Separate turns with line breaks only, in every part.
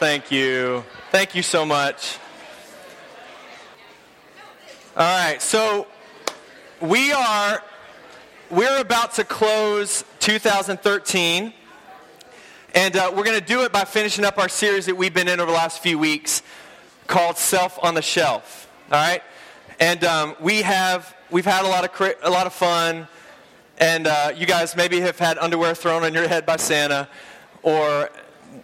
thank you. Thank you so much. All right, so we are we're about to close 2013, and uh, we're going to do it by finishing up our series that we've been in over the last few weeks called "Self on the Shelf." All right, and um, we have we've had a lot of a lot of fun, and uh, you guys maybe have had underwear thrown on your head by Santa, or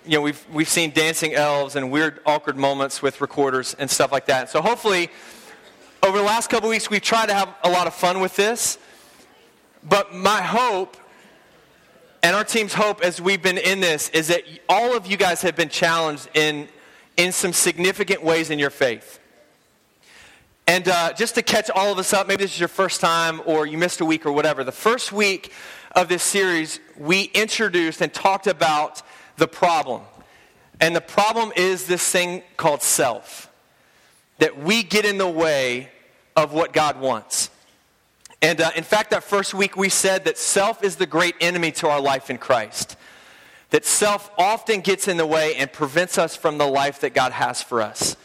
you know we've we've seen dancing elves and weird awkward moments with recorders and stuff like that. So hopefully, over the last couple weeks, we've tried to have a lot of fun with this. But my hope and our team's hope as we've been in this is that all of you guys have been challenged in, in some significant ways in your faith. And uh, just to catch all of us up, maybe this is your first time or you missed a week or whatever. The first week of this series, we introduced and talked about the problem. And the problem is this thing called self. That we get in the way of what God wants. And uh, in fact, that first week we said that self is the great enemy to our life in Christ. That self often gets in the way and prevents us from the life that God has for us.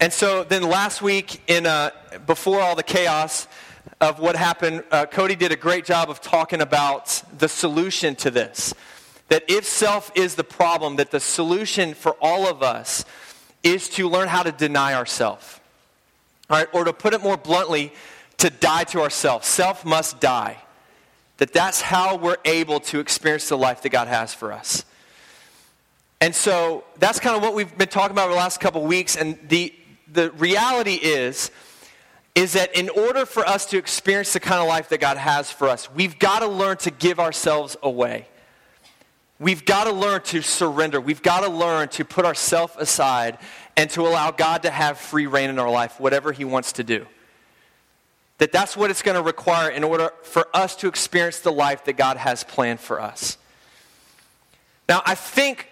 And so then last week, in, uh, before all the chaos of what happened, uh, Cody did a great job of talking about the solution to this. That if self is the problem, that the solution for all of us is to learn how to deny ourselves. All right, or to put it more bluntly, to die to ourselves. Self must die. That that's how we're able to experience the life that God has for us. And so that's kind of what we've been talking about over the last couple weeks. And the, the reality is, is that in order for us to experience the kind of life that God has for us, we've got to learn to give ourselves away. We've got to learn to surrender. We've got to learn to put ourselves aside and to allow God to have free reign in our life, whatever He wants to do. That that's what it's going to require in order for us to experience the life that God has planned for us. Now, I think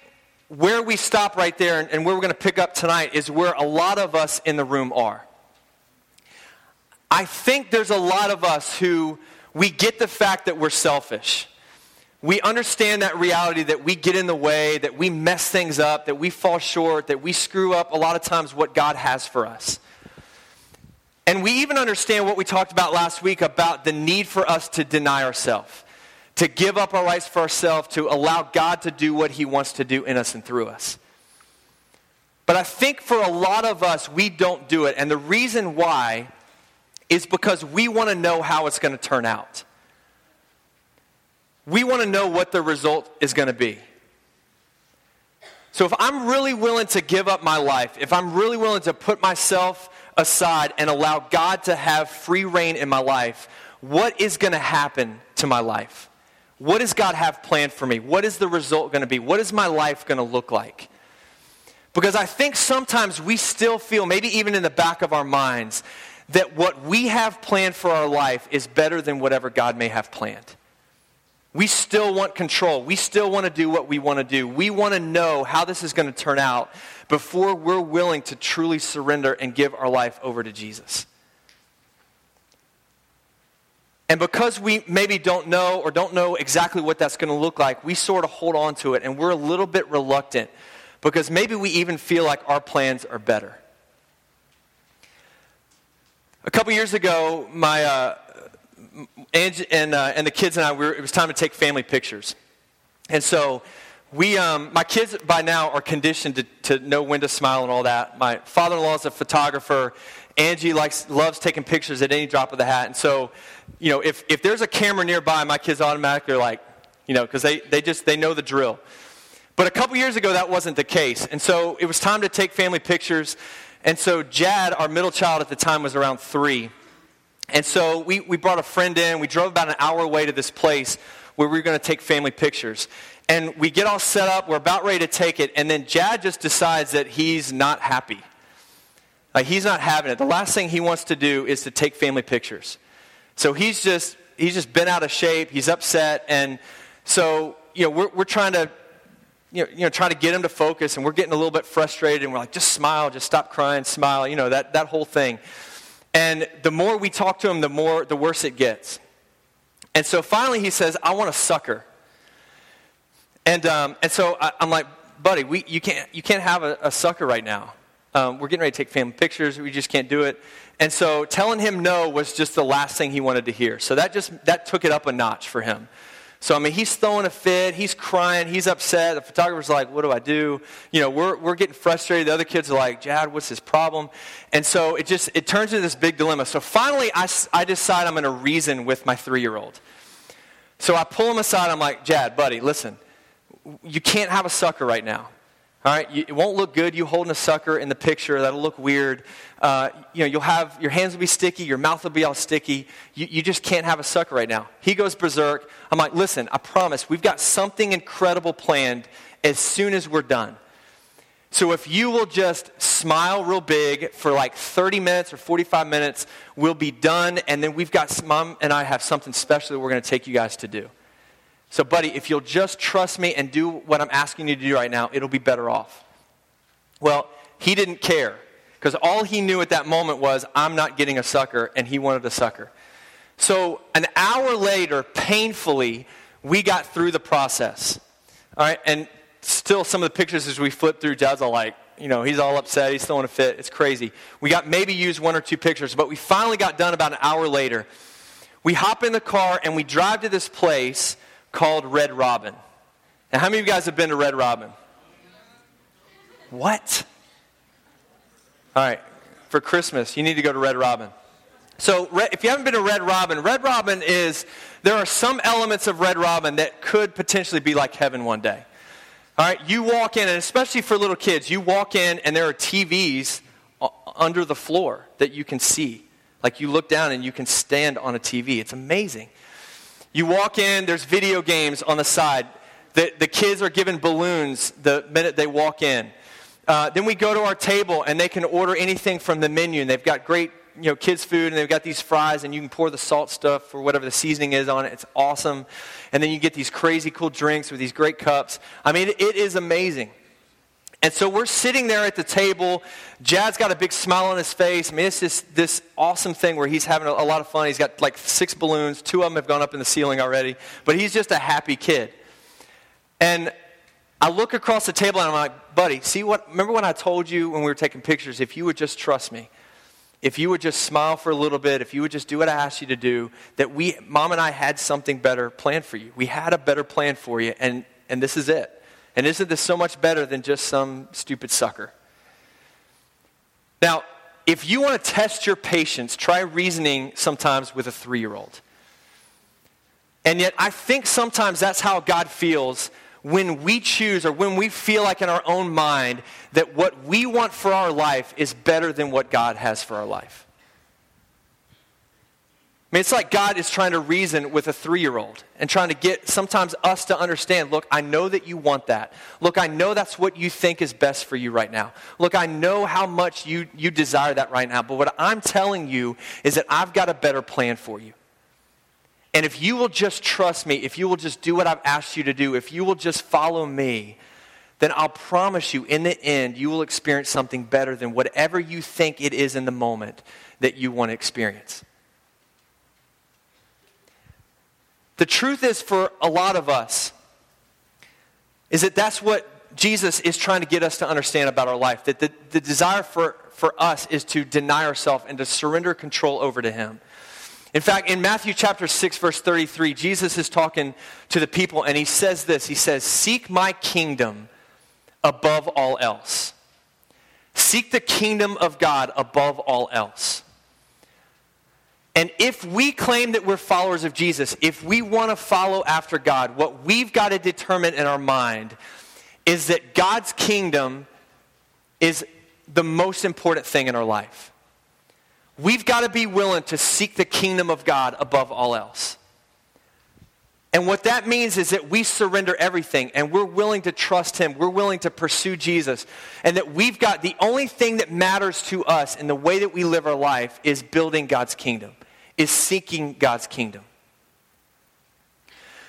where we stop right there and where we're going to pick up tonight is where a lot of us in the room are. I think there's a lot of us who we get the fact that we're selfish. We understand that reality that we get in the way, that we mess things up, that we fall short, that we screw up a lot of times what God has for us. And we even understand what we talked about last week about the need for us to deny ourselves, to give up our rights for ourselves, to allow God to do what He wants to do in us and through us. But I think for a lot of us, we don't do it. And the reason why is because we want to know how it's going to turn out. We want to know what the result is going to be. So if I'm really willing to give up my life, if I'm really willing to put myself aside and allow God to have free reign in my life, what is going to happen to my life? What does God have planned for me? What is the result going to be? What is my life going to look like? Because I think sometimes we still feel, maybe even in the back of our minds, that what we have planned for our life is better than whatever God may have planned. We still want control. We still want to do what we want to do. We want to know how this is going to turn out before we're willing to truly surrender and give our life over to Jesus. And because we maybe don't know or don't know exactly what that's going to look like, we sort of hold on to it and we're a little bit reluctant because maybe we even feel like our plans are better. A couple years ago, my, uh, and, and, uh, and the kids and I, we were, it was time to take family pictures. And so we, um, my kids by now are conditioned to, to know when to smile and all that. My father-in-law is a photographer. Angie likes, loves taking pictures at any drop of the hat. And so, you know, if, if there's a camera nearby, my kids automatically are like, you know, because they, they just, they know the drill. But a couple years ago, that wasn't the case. And so it was time to take family pictures. And so Jad, our middle child at the time, was around three. And so we, we brought a friend in. We drove about an hour away to this place where we were going to take family pictures. And we get all set up. We're about ready to take it. And then Jad just decides that he's not happy. Like he's not having it. The last thing he wants to do is to take family pictures. So he's just, he's just been out of shape. He's upset. And so, you know, we're, we're trying to you know, you know, trying to get him to focus, and we're getting a little bit frustrated, and we're like, just smile, just stop crying, smile, you know, that, that whole thing. And the more we talk to him, the more the worse it gets. And so finally he says, I want a sucker. And, um, and so I, am like, buddy, we, you, can't, you can't have a, a sucker right now. Um, we're getting ready to take family pictures. We just can't do it. And so telling him no was just the last thing he wanted to hear. So that just that took it up a notch for him. So I mean, he's throwing a fit. He's crying. He's upset. The photographer's like, "What do I do?" You know, we're we're getting frustrated. The other kids are like, "Jad, what's his problem?" And so it just it turns into this big dilemma. So finally, I I decide I'm going to reason with my three year old. So I pull him aside. I'm like, "Jad, buddy, listen, you can't have a sucker right now." All right, you, it won't look good. You holding a sucker in the picture that'll look weird. Uh, you know, you'll have your hands will be sticky, your mouth will be all sticky. You, you just can't have a sucker right now. He goes berserk. I'm like, listen, I promise, we've got something incredible planned as soon as we're done. So if you will just smile real big for like 30 minutes or 45 minutes, we'll be done, and then we've got mom and I have something special that we're going to take you guys to do. So, buddy, if you'll just trust me and do what I'm asking you to do right now, it'll be better off. Well, he didn't care because all he knew at that moment was, I'm not getting a sucker, and he wanted a sucker. So, an hour later, painfully, we got through the process. All right, and still, some of the pictures as we flip through, Jad's all like, you know, he's all upset. He's throwing a fit. It's crazy. We got maybe used one or two pictures, but we finally got done about an hour later. We hop in the car and we drive to this place called Red Robin. Now, how many of you guys have been to Red Robin? What? All right, for Christmas, you need to go to Red Robin. So, if you haven't been to Red Robin, Red Robin is, there are some elements of Red Robin that could potentially be like heaven one day. All right, you walk in, and especially for little kids, you walk in and there are TVs under the floor that you can see. Like you look down and you can stand on a TV. It's amazing. You walk in, there's video games on the side. The, the kids are given balloons the minute they walk in. Uh, then we go to our table and they can order anything from the menu. And they've got great you know, kids' food and they've got these fries and you can pour the salt stuff or whatever the seasoning is on it. It's awesome. And then you get these crazy cool drinks with these great cups. I mean, it is amazing. And so we're sitting there at the table. Jad's got a big smile on his face. I mean, it's just this awesome thing where he's having a, a lot of fun. He's got like six balloons. Two of them have gone up in the ceiling already. But he's just a happy kid. And I look across the table and I'm like, buddy, see what? Remember when I told you when we were taking pictures, if you would just trust me, if you would just smile for a little bit, if you would just do what I asked you to do, that we, mom and I had something better planned for you. We had a better plan for you, and, and this is it. And isn't this so much better than just some stupid sucker? Now, if you want to test your patience, try reasoning sometimes with a three year old. And yet, I think sometimes that's how God feels when we choose or when we feel like in our own mind that what we want for our life is better than what God has for our life mean, it's like God is trying to reason with a three year old and trying to get sometimes us to understand look, I know that you want that. Look, I know that's what you think is best for you right now. Look, I know how much you, you desire that right now. But what I'm telling you is that I've got a better plan for you. And if you will just trust me, if you will just do what I've asked you to do, if you will just follow me, then I'll promise you in the end, you will experience something better than whatever you think it is in the moment that you want to experience. The truth is, for a lot of us, is that that's what Jesus is trying to get us to understand about our life. That the, the desire for, for us is to deny ourselves and to surrender control over to Him. In fact, in Matthew chapter 6, verse 33, Jesus is talking to the people and he says this He says, Seek my kingdom above all else. Seek the kingdom of God above all else. And if we claim that we're followers of Jesus, if we want to follow after God, what we've got to determine in our mind is that God's kingdom is the most important thing in our life. We've got to be willing to seek the kingdom of God above all else. And what that means is that we surrender everything and we're willing to trust Him. We're willing to pursue Jesus. And that we've got the only thing that matters to us in the way that we live our life is building God's kingdom is seeking God's kingdom.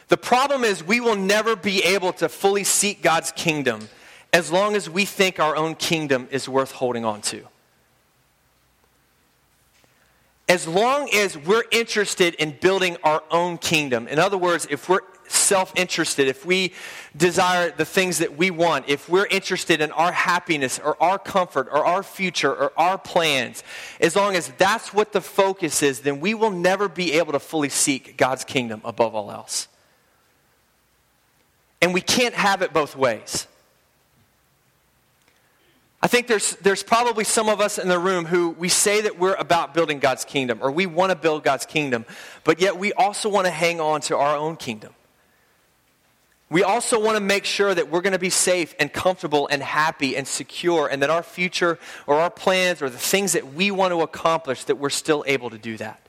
The problem is, we will never be able to fully seek God's kingdom as long as we think our own kingdom is worth holding on to. As long as we're interested in building our own kingdom, in other words, if we're self interested, if we desire the things that we want, if we're interested in our happiness or our comfort or our future or our plans, as long as that's what the focus is, then we will never be able to fully seek God's kingdom above all else. And we can't have it both ways. I think there's, there's probably some of us in the room who we say that we're about building God's kingdom or we want to build God's kingdom, but yet we also want to hang on to our own kingdom. We also want to make sure that we're going to be safe and comfortable and happy and secure and that our future or our plans or the things that we want to accomplish that we're still able to do that.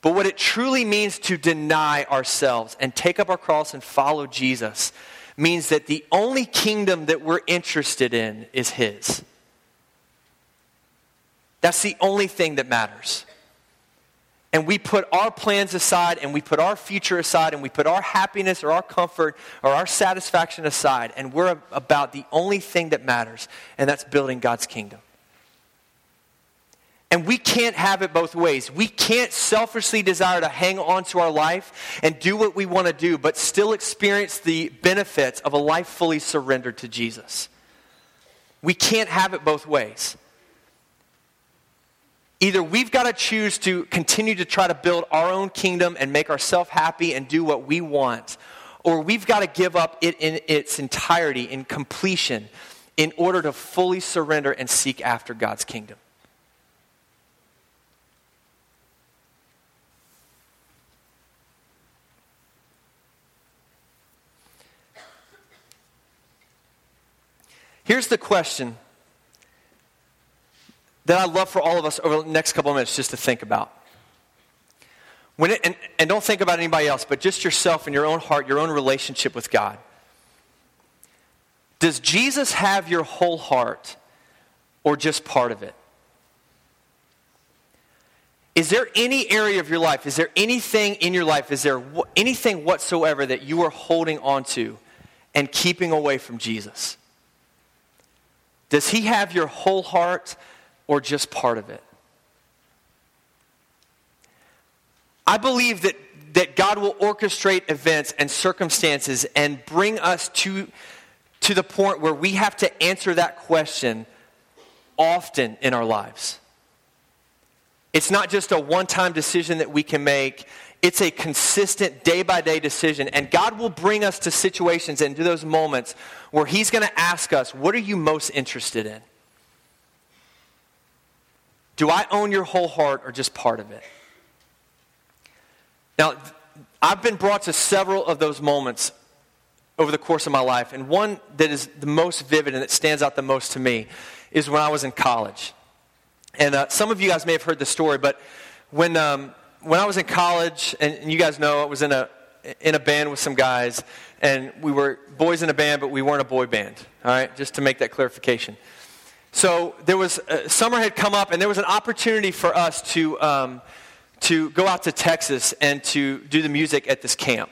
But what it truly means to deny ourselves and take up our cross and follow Jesus means that the only kingdom that we're interested in is His. That's the only thing that matters. And we put our plans aside and we put our future aside and we put our happiness or our comfort or our satisfaction aside and we're about the only thing that matters, and that's building God's kingdom. And we can't have it both ways. We can't selfishly desire to hang on to our life and do what we want to do, but still experience the benefits of a life fully surrendered to Jesus. We can't have it both ways. Either we've got to choose to continue to try to build our own kingdom and make ourselves happy and do what we want, or we've got to give up it in its entirety, in completion, in order to fully surrender and seek after God's kingdom. Here's the question that I'd love for all of us over the next couple of minutes just to think about. When it, and, and don't think about anybody else, but just yourself and your own heart, your own relationship with God. Does Jesus have your whole heart or just part of it? Is there any area of your life, is there anything in your life, is there anything whatsoever that you are holding on to and keeping away from Jesus? Does he have your whole heart or just part of it? I believe that, that God will orchestrate events and circumstances and bring us to, to the point where we have to answer that question often in our lives. It's not just a one time decision that we can make. It's a consistent day by day decision. And God will bring us to situations and to those moments where He's going to ask us, What are you most interested in? Do I own your whole heart or just part of it? Now, I've been brought to several of those moments over the course of my life. And one that is the most vivid and that stands out the most to me is when I was in college. And uh, some of you guys may have heard the story, but when. Um, when I was in college, and, you guys know I was in a, in a band with some guys, and we were boys in a band, but we weren't a boy band, all right? Just to make that clarification. So there was, uh, summer had come up, and there was an opportunity for us to, um, to go out to Texas and to do the music at this camp.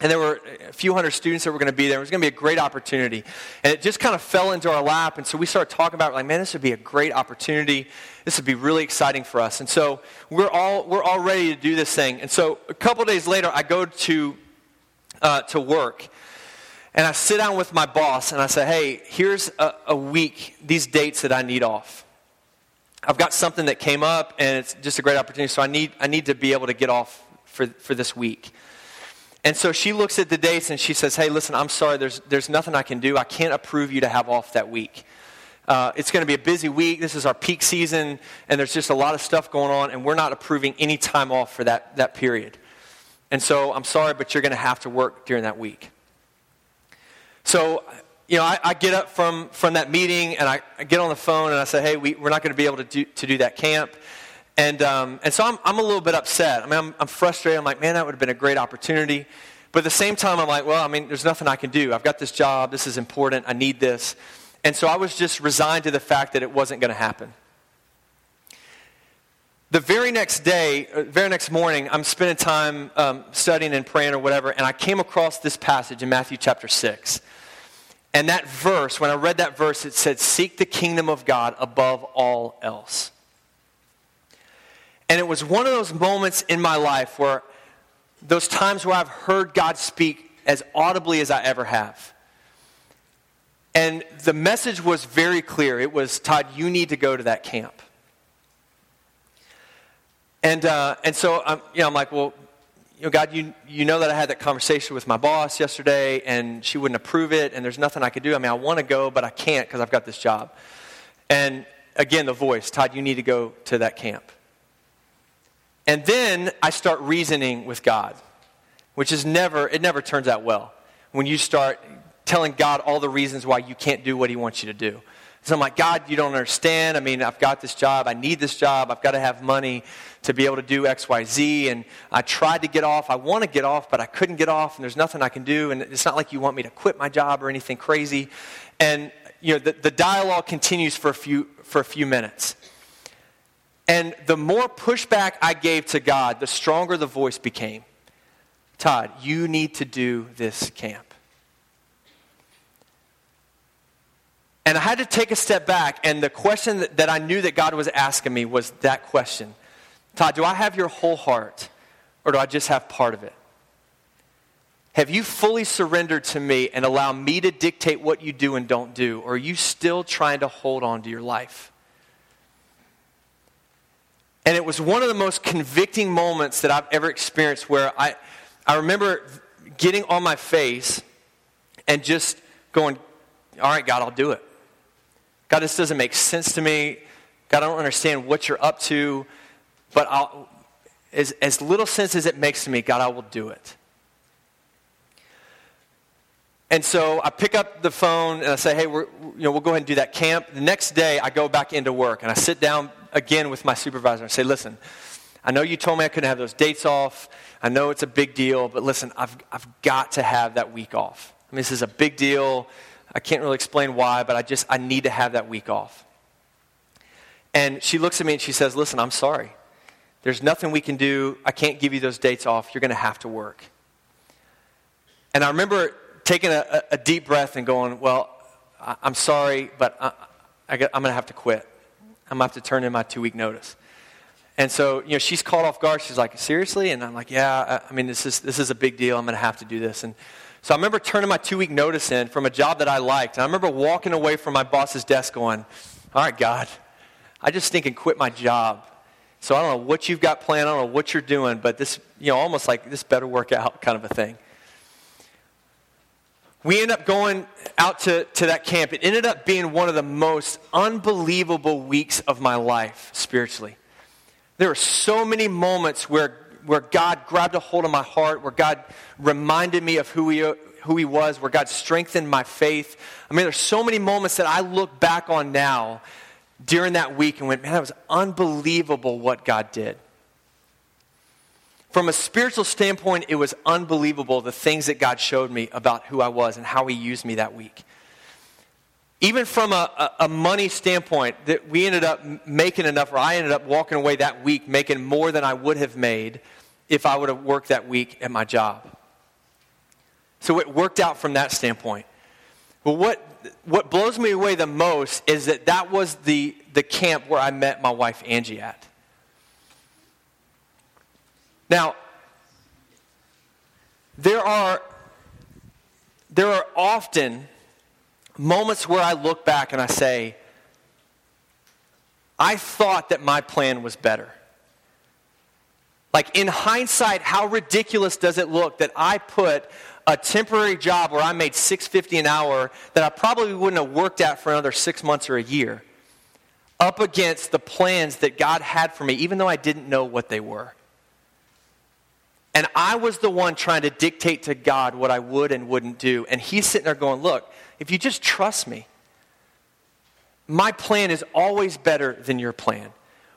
And there were a few hundred students that were going to be there. It was going to be a great opportunity. And it just kind of fell into our lap. And so we started talking about it, like, man, this would be a great opportunity. This would be really exciting for us. And so we're all, we're all ready to do this thing. And so a couple days later, I go to, uh, to work. And I sit down with my boss and I say, hey, here's a, a week, these dates that I need off. I've got something that came up and it's just a great opportunity. So I need, I need to be able to get off for, for this week. And so she looks at the dates and she says, Hey, listen, I'm sorry, there's, there's nothing I can do. I can't approve you to have off that week. Uh, it's going to be a busy week. This is our peak season, and there's just a lot of stuff going on, and we're not approving any time off for that, that period. And so I'm sorry, but you're going to have to work during that week. So, you know, I, I get up from, from that meeting and I, I, get on the phone and I say, hey, we, we're not going to be able to do, to do that camp. And, um, and so I'm, I'm a little bit upset. I mean, I'm, I'm frustrated. I'm like, man, that would have been a great opportunity. But at the same time, I'm like, well, I mean, there's nothing I can do. I've got this job. This is important. I need this. And so I was just resigned to the fact that it wasn't going to happen. The very next day, uh, very next morning, I'm spending time um, studying and praying or whatever, and I came across this passage in Matthew chapter 6. And that verse, when I read that verse, it said, Seek the kingdom of God above all else. And it was one of those moments in my life where those times where I've heard God speak as audibly as I ever have. And the message was very clear. It was, Todd, you need to go to that camp. And, uh, and so I'm, you know, I'm like, well, you know, God, you, you know that I had that conversation with my boss yesterday and she wouldn't approve it and there's nothing I could do. I mean, I want to go, but I can't because I've got this job. And again, the voice, Todd, you need to go to that camp. And then I start reasoning with God, which is never, it never turns out well. When you start telling God all the reasons why you can't do what he wants you to do. So I'm like, God, you don't understand. I mean, I've got this job. I need this job. I've got to have money to be able to do X, Y, Z. And I tried to get off. I want to get off, but I couldn't get off. And there's nothing I can do. And it's not like you want me to quit my job or anything crazy. And, you know, the, the dialogue continues for a, few, for a few minutes. And the more pushback I gave to God, the stronger the voice became. Todd, you need to do this camp. And I had to take a step back, and the question that, I knew that God was asking me was that question Todd, do I have your whole heart, or do I just have part of it? Have you fully surrendered to me and allow me to dictate what you do and don't do, or are you still trying to hold on to your life? And it was one of the most convicting moments that I've ever experienced where I, I remember getting on my face and just going, All right, God, I'll do it. God, this doesn't make sense to me. God, I don't understand what you're up to, but I'll, as, as little sense as it makes to me, God, I will do it. And so I pick up the phone and I say, hey, you know, we'll go ahead and do that camp. The next day, I go back into work and I sit down again with my supervisor and say, listen, I know you told me I couldn't have those dates off. I know it's a big deal, but listen, I've, I've got to have that week off. I mean, this is a big deal. I can't really explain why, but I just, I need to have that week off. And she looks at me and she says, Listen, I'm sorry. There's nothing we can do. I can't give you those dates off. You're going to have to work. And I remember taking a, a deep breath and going, Well, I, am sorry, but I, I am going to have to quit. I'm going to have to turn in my two week notice. And so, you know, she's caught off guard. She's like, Seriously? And I'm like, Yeah, I, mean, this is, this is a big deal. I'm going to have to do this. And so I remember turning my two week notice in from a job that I liked. And I remember walking away from my boss's desk going, All right, God, I just think and quit my job. So I don't know what you've got planned. I don't know what you're doing, but this, you know, almost like this better work out kind of a thing. We end up going out to, to that camp. It ended up being one of the most unbelievable weeks of my life spiritually. There were so many moments where where God grabbed a hold of my heart, where God reminded me of who he, who he was, where God strengthened my faith. I mean, there's so many moments that I look back on now during that week and went, man, that was unbelievable what God did. From a spiritual standpoint, it was unbelievable the things that God showed me about who I was and how He used me that week. Even from a, a, a money standpoint, that we ended up making enough, or I ended up walking away that week making more than I would have made if I would have worked that week at my job. So it worked out from that standpoint. But what, what blows me away the most is that that was the, the camp where I met my wife Angie at. Now, there are, there are often moments where I look back and I say, I thought that my plan was better. Like in hindsight, how ridiculous does it look that I put a temporary job where I made 650 an hour that I probably wouldn't have worked at for another 6 months or a year up against the plans that God had for me even though I didn't know what they were. And I was the one trying to dictate to God what I would and wouldn't do. And he's sitting there going, Look, if you just trust me, my plan is always better than your plan.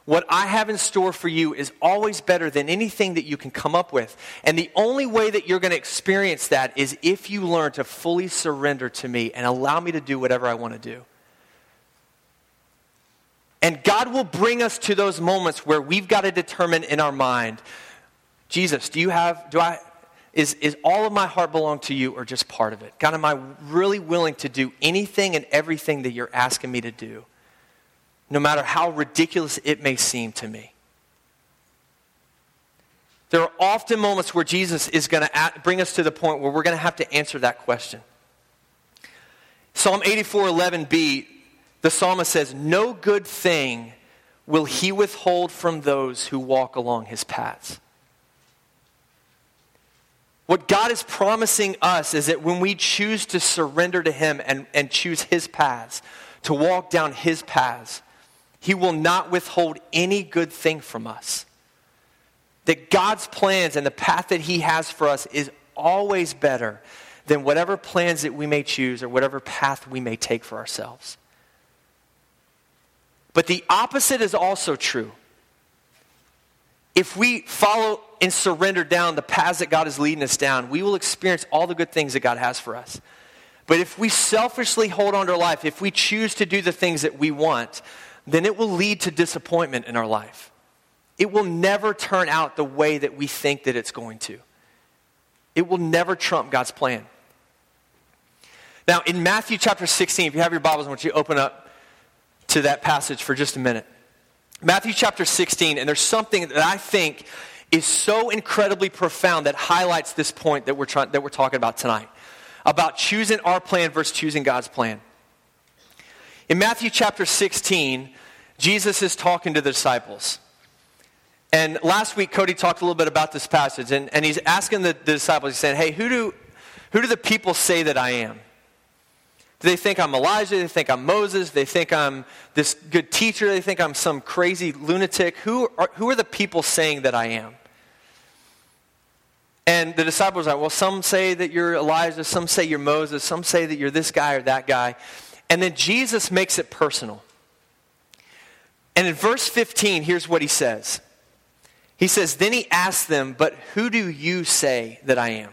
What I have in store for you is always better than anything that you can come up with. And the only way that you're going to experience that is if you learn to fully surrender to me and allow me to do whatever I want to do. And God will bring us to those moments where we've got to determine in our mind Jesus, do you have, do I, is, is all of my heart belong to you or just part of it? God, am I really willing to do anything and everything that you're asking me to do, no matter how ridiculous it may seem to me? there are often moments where Jesus is going to bring us to the point where we're going to have to answer that question. Psalm 84 11b, the psalmist says, No good thing will he withhold from those who walk along his paths. What God is promising us is that when we choose to surrender to Him and, and choose His paths, to walk down His paths, He will not withhold any good thing from us. That God's plans and the path that He has for us is always better than whatever plans that we may choose or whatever path we may take for ourselves. But the opposite is also true. If we follow and surrender down the paths that God is leading us down, we will experience all the good things that God has for us. But if we selfishly hold on to our life, if we choose to do the things that we want, then it will lead to disappointment in our life. It will never turn out the way that we think that it's going to. It will never trump God's plan. Now, in Matthew chapter 16, if you have your Bibles, I want you to open up to that passage for just a minute. Matthew chapter 16, and there's something that I think is so incredibly profound that highlights this point that we're, trying, that we're talking about tonight about choosing our plan versus choosing God's plan. In Matthew chapter 16, Jesus is talking to the disciples. And last week, Cody talked a little bit about this passage, and, and he's asking the, the disciples, he's saying, Hey, who do, who do the people say that I am? Do they think I'm Elijah? They think I'm Moses? They think I'm this good teacher? They think I'm some crazy lunatic? Who are, who are the people saying that I am? And the disciples are, well, some say that you're Elijah, some say you're Moses, some say that you're this guy or that guy. And then Jesus makes it personal. And in verse 15, here's what he says He says, Then he asked them, But who do you say that I am?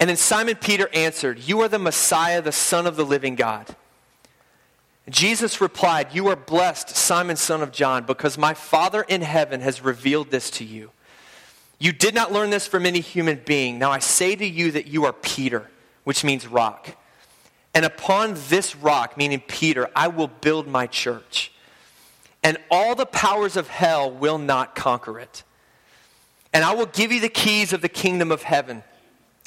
And then Simon Peter answered, You are the Messiah, the Son of the living God. Jesus replied, You are blessed, Simon, son of John, because my Father in heaven has revealed this to you. You did not learn this from any human being. Now I say to you that you are Peter, which means rock. And upon this rock, meaning Peter, I will build my church. And all the powers of hell will not conquer it. And I will give you the keys of the kingdom of heaven.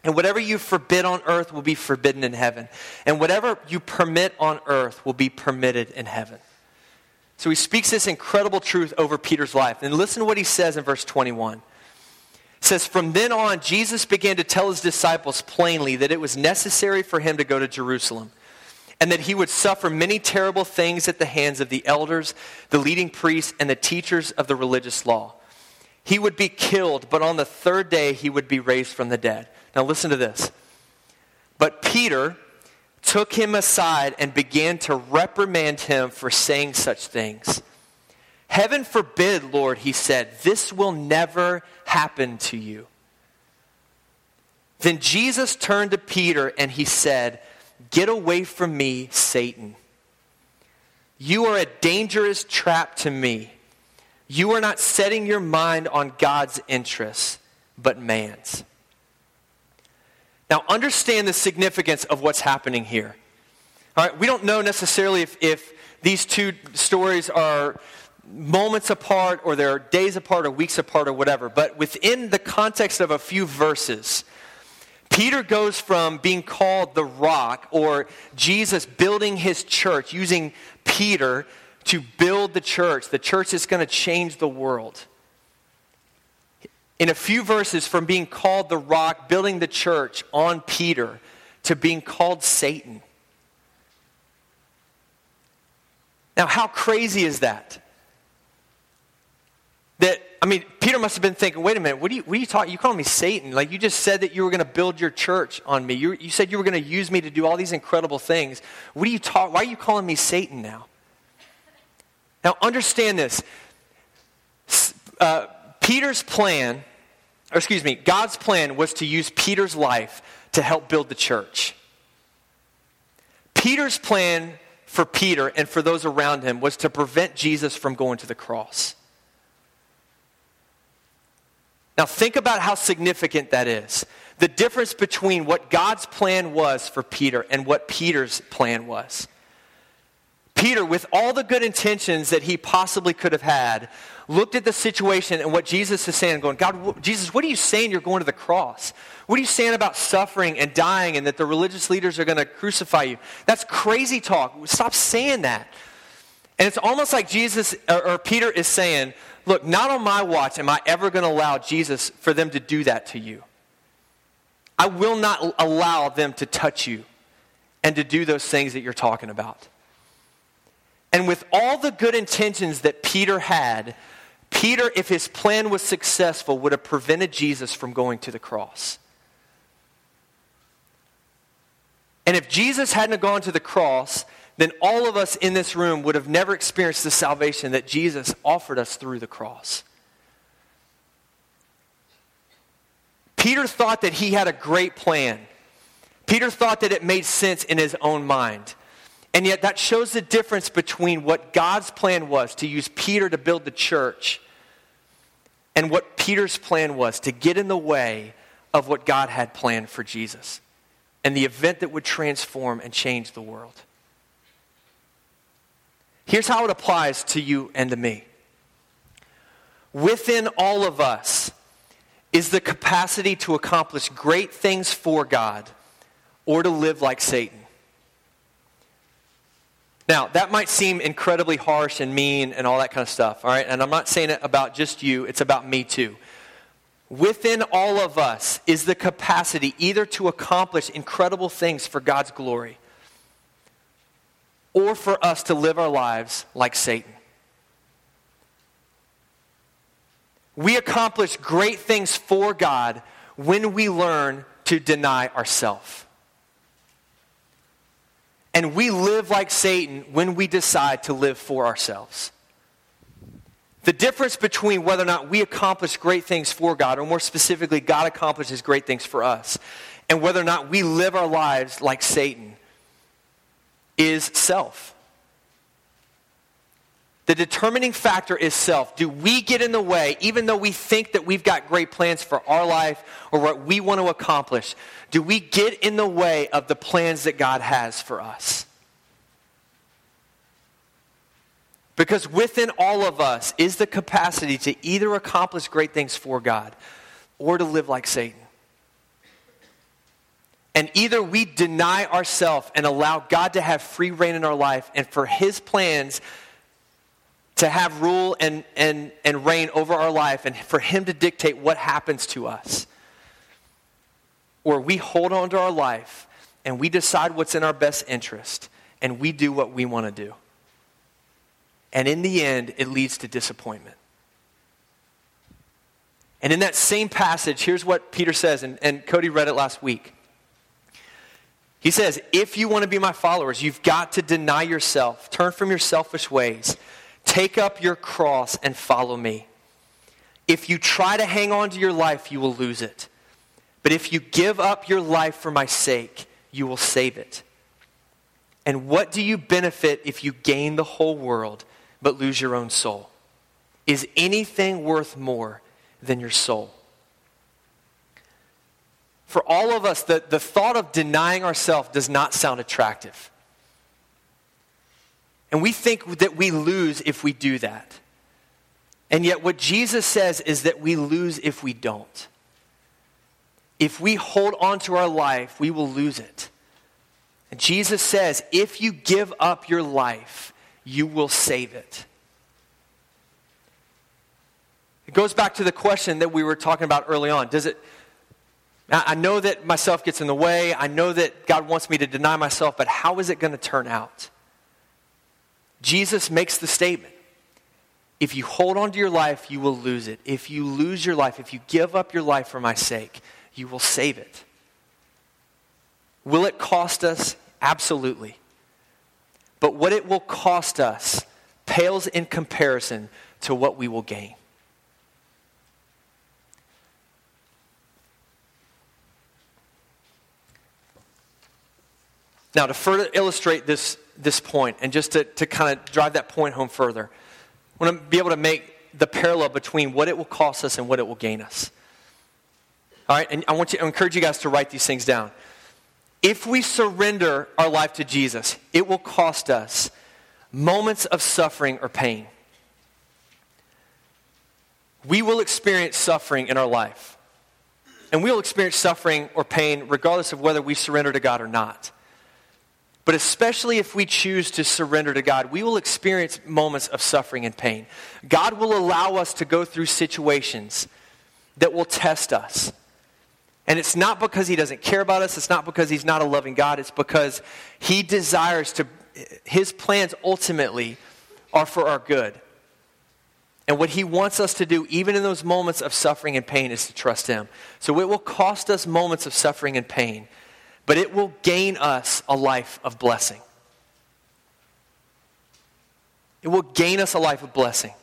And whatever you forbid on earth will be forbidden in heaven. And whatever you permit on earth will be permitted in heaven. So he speaks this incredible truth over Peter's life. And listen to what he says in verse 21. Says, From then on, Jesus began to tell his disciples plainly that it was necessary for him to go to Jerusalem and that he would suffer many terrible things at the hands of the elders, the leading priests, and the teachers of the religious law. He would be killed, but on the third day he would be raised from the dead. Now, listen to this. But Peter took him aside and began to reprimand him for saying such things. Heaven forbid, Lord, he said, this will never happen to you. Then Jesus turned to Peter and he said, Get away from me, Satan. You are a dangerous trap to me. You are not setting your mind on God's interests, but man's. Now, understand the significance of what's happening here. All right, we don't know necessarily if, if these two stories are moments apart or they're days apart or weeks apart or whatever, but within the context of a few verses, Peter goes from being called the rock or Jesus building his church, using Peter to build the church, the church is going to change the world in a few verses from being called the rock, building the church on Peter, to being called Satan. Now, how crazy is that? That, I mean, Peter must have been thinking, wait a minute, what are you, what are you talking? You calling me Satan? Like, you just said that you were going to build your church on me. You, you said you were going to use me to do all these incredible things. What are you talking? Why are you calling me Satan now? Now, understand this. Uh, Peter's plan or excuse me, God's plan was to use Peter's life to help build the church. Peter's plan for Peter and for those around him was to prevent Jesus from going to the cross. Now, think about how significant that is. The difference between what God's plan was for Peter and what Peter's plan was. Peter, with all the good intentions that he possibly could have had, looked at the situation and what Jesus is saying, going, God, Jesus, what are you saying you're going to the cross? What are you saying about suffering and dying and that the religious leaders are going to crucify you? That's crazy talk. Stop saying that. And it's almost like Jesus or, or Peter is saying, look, not on my watch am I ever going to allow Jesus for them to do that to you. I will not allow them to touch you and to do those things that you're talking about. And with all the good intentions that Peter had, Peter, if his plan was successful, would have prevented Jesus from going to the cross. And if Jesus hadn't gone to the cross, then all of us in this room would have never experienced the salvation that Jesus offered us through the cross. Peter thought that he had a great plan. Peter thought that it made sense in his own mind. And yet, that shows the difference between what God's plan was to use Peter to build the church and what Peter's plan was to get in the way of what God had planned for Jesus and the event that would transform and change the world. Here's how it applies to you and to me. Within all of us is the capacity to accomplish great things for God or to live like Satan. Now, that might seem incredibly harsh and mean and all that kind of stuff, all right? And I'm not saying it about just you, it's about me too. Within all of us is the capacity either to accomplish incredible things for God's glory or for us to live our lives like Satan. We accomplish great things for God when we learn to deny ourselves. And we live like Satan when we decide to live for ourselves. The difference between whether or not we accomplish great things for God, or more specifically, God accomplishes great things for us, and whether or not we live our lives like Satan, is self. The determining factor is self. Do we get in the way, even though we think that we've got great plans for our life or what we want to accomplish? Do we get in the way of the plans that God has for us? Because within all of us is the capacity to either accomplish great things for God or to live like Satan. And either we deny ourselves and allow God to have free reign in our life and for his plans to have rule and, and, and reign over our life and for Him to dictate what happens to us. Or we hold on to our life and we decide what's in our best interest and we do what we want to do. And in the end, it leads to disappointment. And in that same passage, here's what Peter says, and, and Cody read it last week. He says, If you want to be my followers, you've got to deny yourself, turn from your selfish ways Take up your cross and follow me. If you try to hang on to your life, you will lose it. But if you give up your life for my sake, you will save it. And what do you benefit if you gain the whole world but lose your own soul? Is anything worth more than your soul? For all of us, the, the thought of denying ourselves does not sound attractive. And we think that we lose if we do that. And yet, what Jesus says is that we lose if we don't. If we hold on to our life, we will lose it. And Jesus says, if you give up your life, you will save it. It goes back to the question that we were talking about early on. Does it, I know that myself gets in the way. I know that God wants me to deny myself, but how is it going to turn out? Jesus makes the statement if you hold on to your life, you will lose it. If you lose your life, if you give up your life for my sake, you will save it. Will it cost us? Absolutely. But what it will cost us pales in comparison to what we will gain. Now, to further illustrate this this point, and just to, to kind of drive that point home further, I want to be able to make the parallel between what it will cost us and what it will gain us. All right, and I want to encourage you guys to write these things down. If we surrender our life to Jesus, it will cost us moments of suffering or pain. We will experience suffering in our life. And we will experience suffering or pain regardless of whether we surrender to God or not. But especially if we choose to surrender to God, we will experience moments of suffering and pain. God will allow us to go through situations that will test us. And it's not because he doesn't care about us, it's not because he's not a loving God, it's because he desires to, his plans ultimately are for our good. And what he wants us to do, even in those moments of suffering and pain, is to trust him. So it will cost us moments of suffering and pain, but it will gain us a life of blessing. It will gain us a life of blessing.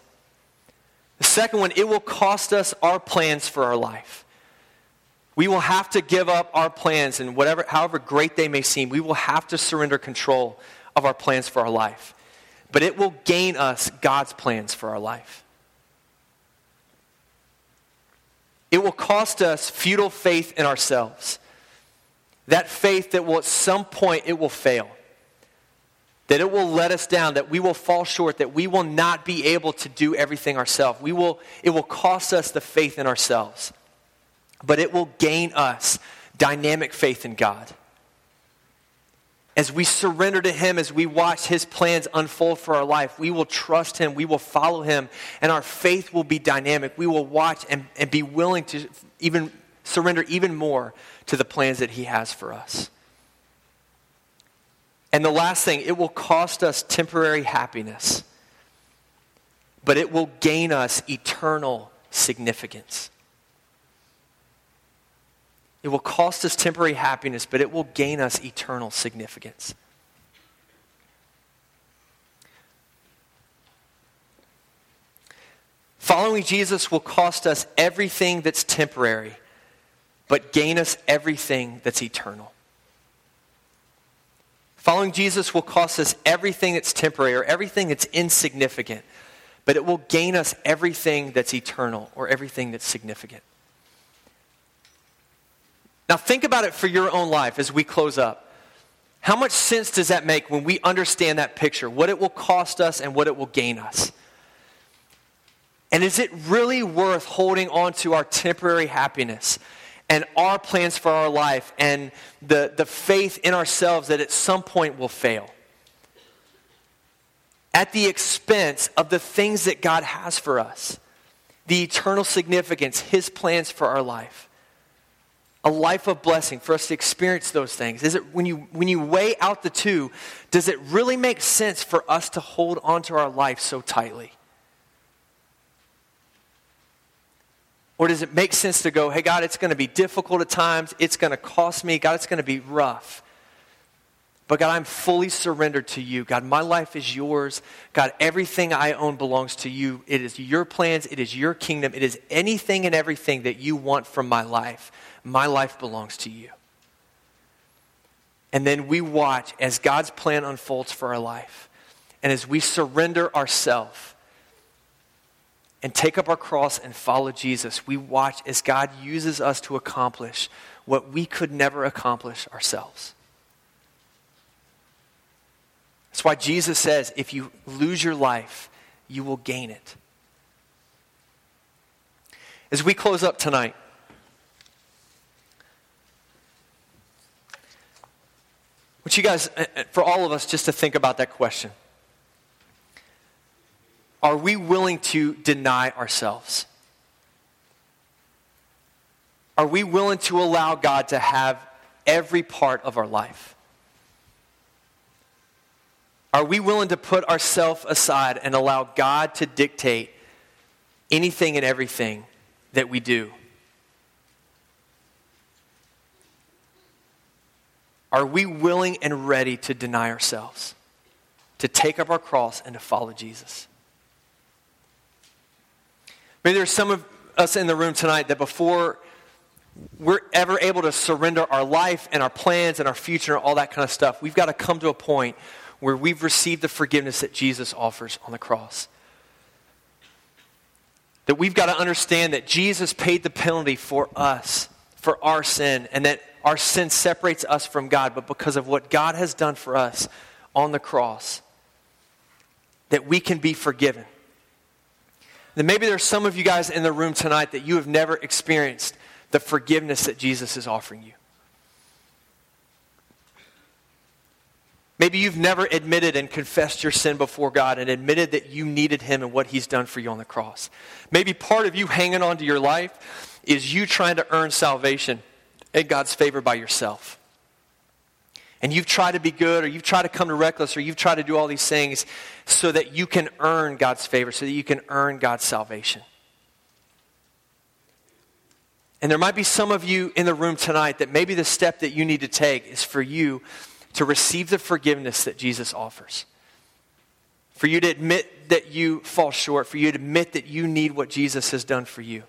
The second one, it will cost us our plans for our life. We will have to give up our plans and whatever, however great they may seem, we will have to surrender control of our plans for our life. But it will gain us God's plans for our life. It will cost us futile faith in ourselves. That faith that will at some point it will fail. That it will let us down, that we will fall short, that we will not be able to do everything ourselves. We will, it will cost us the faith in ourselves but it will gain us dynamic faith in God. As we surrender to Him, as we watch His plans unfold for our life, we will trust Him, we will follow Him, and our faith will be dynamic. We will watch and, and be willing to even surrender even more to the plans that He has for us. And the last thing, it will cost us temporary happiness, but it will gain us eternal significance. It will cost us temporary happiness, but it will gain us eternal significance. Following Jesus will cost us everything that's temporary, but gain us everything that's eternal. Following Jesus will cost us everything that's temporary or everything that's insignificant, but it will gain us everything that's eternal or everything that's significant. Now, think about it for your own life as we close up. How much sense does that make when we understand that picture? What it will cost us and what it will gain us? And is it really worth holding on to our temporary happiness and our plans for our life and the, the faith in ourselves that at some point will fail? At the expense of the things that God has for us, the eternal significance, His plans for our life a life of blessing for us to experience those things? Is it when you when you weigh out the two, does it really make sense for us to hold onto our life so tightly? Or does it make sense to go, hey, God, it's going to be difficult at times. It's going to cost me. God, it's going to be rough. But God, I'm fully surrendered to you. God, my life is yours. God, everything I own belongs to you. It is your plans. It is your kingdom. It is anything and everything that you want from my life. My life belongs to you. And then we watch as God's plan unfolds for our life. And as we surrender ourselves and take up our cross and follow Jesus, we watch as God uses us to accomplish what we could never accomplish ourselves. That's why Jesus says if you lose your life, you will gain it. As we close up tonight, want you guys, uh, uh, for all of us, just to think about that question. Are we willing to deny ourselves? Are we willing to allow God to have every part of our life? Are we willing to put ourselves aside and allow God to dictate anything and everything that we do? Are we willing and ready to deny ourselves, to take up our cross, and to follow Jesus? Maybe there's some of us in the room tonight that before we're ever able to surrender our life and our plans and our future and all that kind of stuff, we've got to come to a point where we've received the forgiveness that Jesus offers on the cross. That we've got to understand that Jesus paid the penalty for us, for our sin, and that our sin separates us from God, but because of what God has done for us on the cross, that we can be forgiven. Then maybe there's some of you guys in the room tonight that you have never experienced the forgiveness that Jesus is offering you. Maybe you've never admitted and confessed your sin before God and admitted that you needed Him and what He's done for you on the cross. Maybe part of you hanging on to your life is you trying to earn salvation and God's favor by yourself. And you've tried to be good, or you've tried to come to reckless, or you've tried to do all these things so that you can earn God's favor, so that you can earn God's salvation. And there might be some of you in the room tonight that maybe the step that you need to take is for you to receive the forgiveness that Jesus offers. For you to admit that you fall short, for you to admit that you need what Jesus has done for you,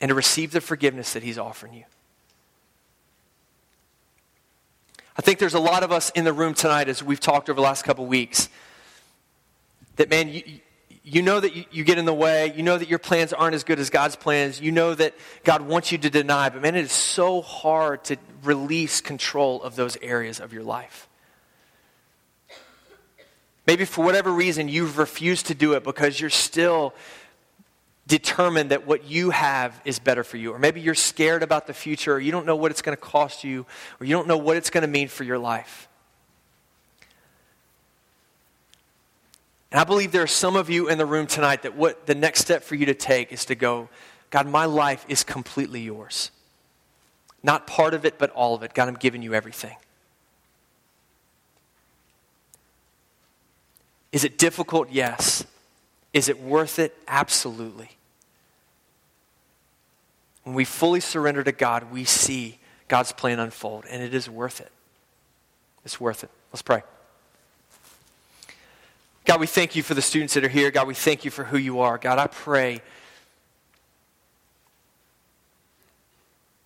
and to receive the forgiveness that he's offering you. I think there's a lot of us in the room tonight, as we've talked over the last couple weeks, that, man, you, you know that you, you, get in the way. You know that your plans aren't as good as God's plans. You know that God wants you to deny. But man, it is so hard to release control of those areas of your life. Maybe for whatever reason you've refused to do it because you're still determined that what you have is better for you. Or maybe you're scared about the future, or you don't know what it's going to cost you, or you don't know what it's going to mean for your life. And I believe there are some of you in the room tonight that what the next step for you to take is to go, God, my life is completely yours. Not part of it, but all of it. God, I'm giving you everything. Is it difficult? Yes. Is it worth it? Absolutely. When we fully surrender to God, we see God's plan unfold, and it is worth it. It's worth it. Let's pray. God, we thank you for the students that are here. God, we thank you for who you are. God, I pray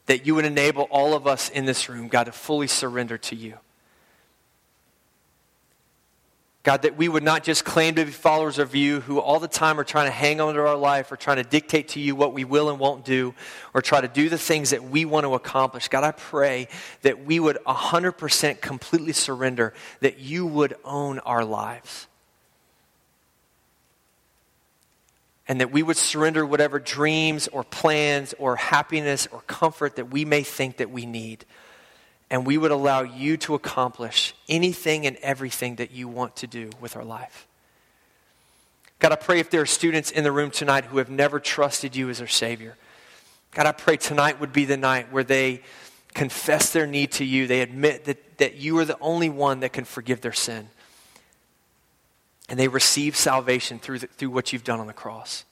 that you would enable all of us in this room, God, to fully surrender to you. God, that we would not just claim to be followers of you who all the time are trying to hang on to our life or trying to dictate to you what we will and won't do or try to do the things that we want to accomplish. God, I pray that we would 100% completely surrender, that you would own our lives. and that we would surrender whatever dreams or plans or happiness or comfort that we may think that we need. And we would allow you to accomplish anything and everything that you want to do with our life. God, I pray if there are students in the room tonight who have never trusted you as their Savior, God, I pray tonight would be the night where they confess their need to you. They admit that, that you are the only one that can forgive their sin and they receive salvation through, the, through what you've done on the cross.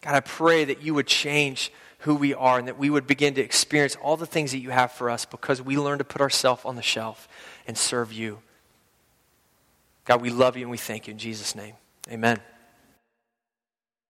God, I pray that you would change who we are and that we would begin to experience all the things that you have for us because we learn to put ourselves on the shelf and serve you. God, we love you and we thank you in Jesus' name. Amen.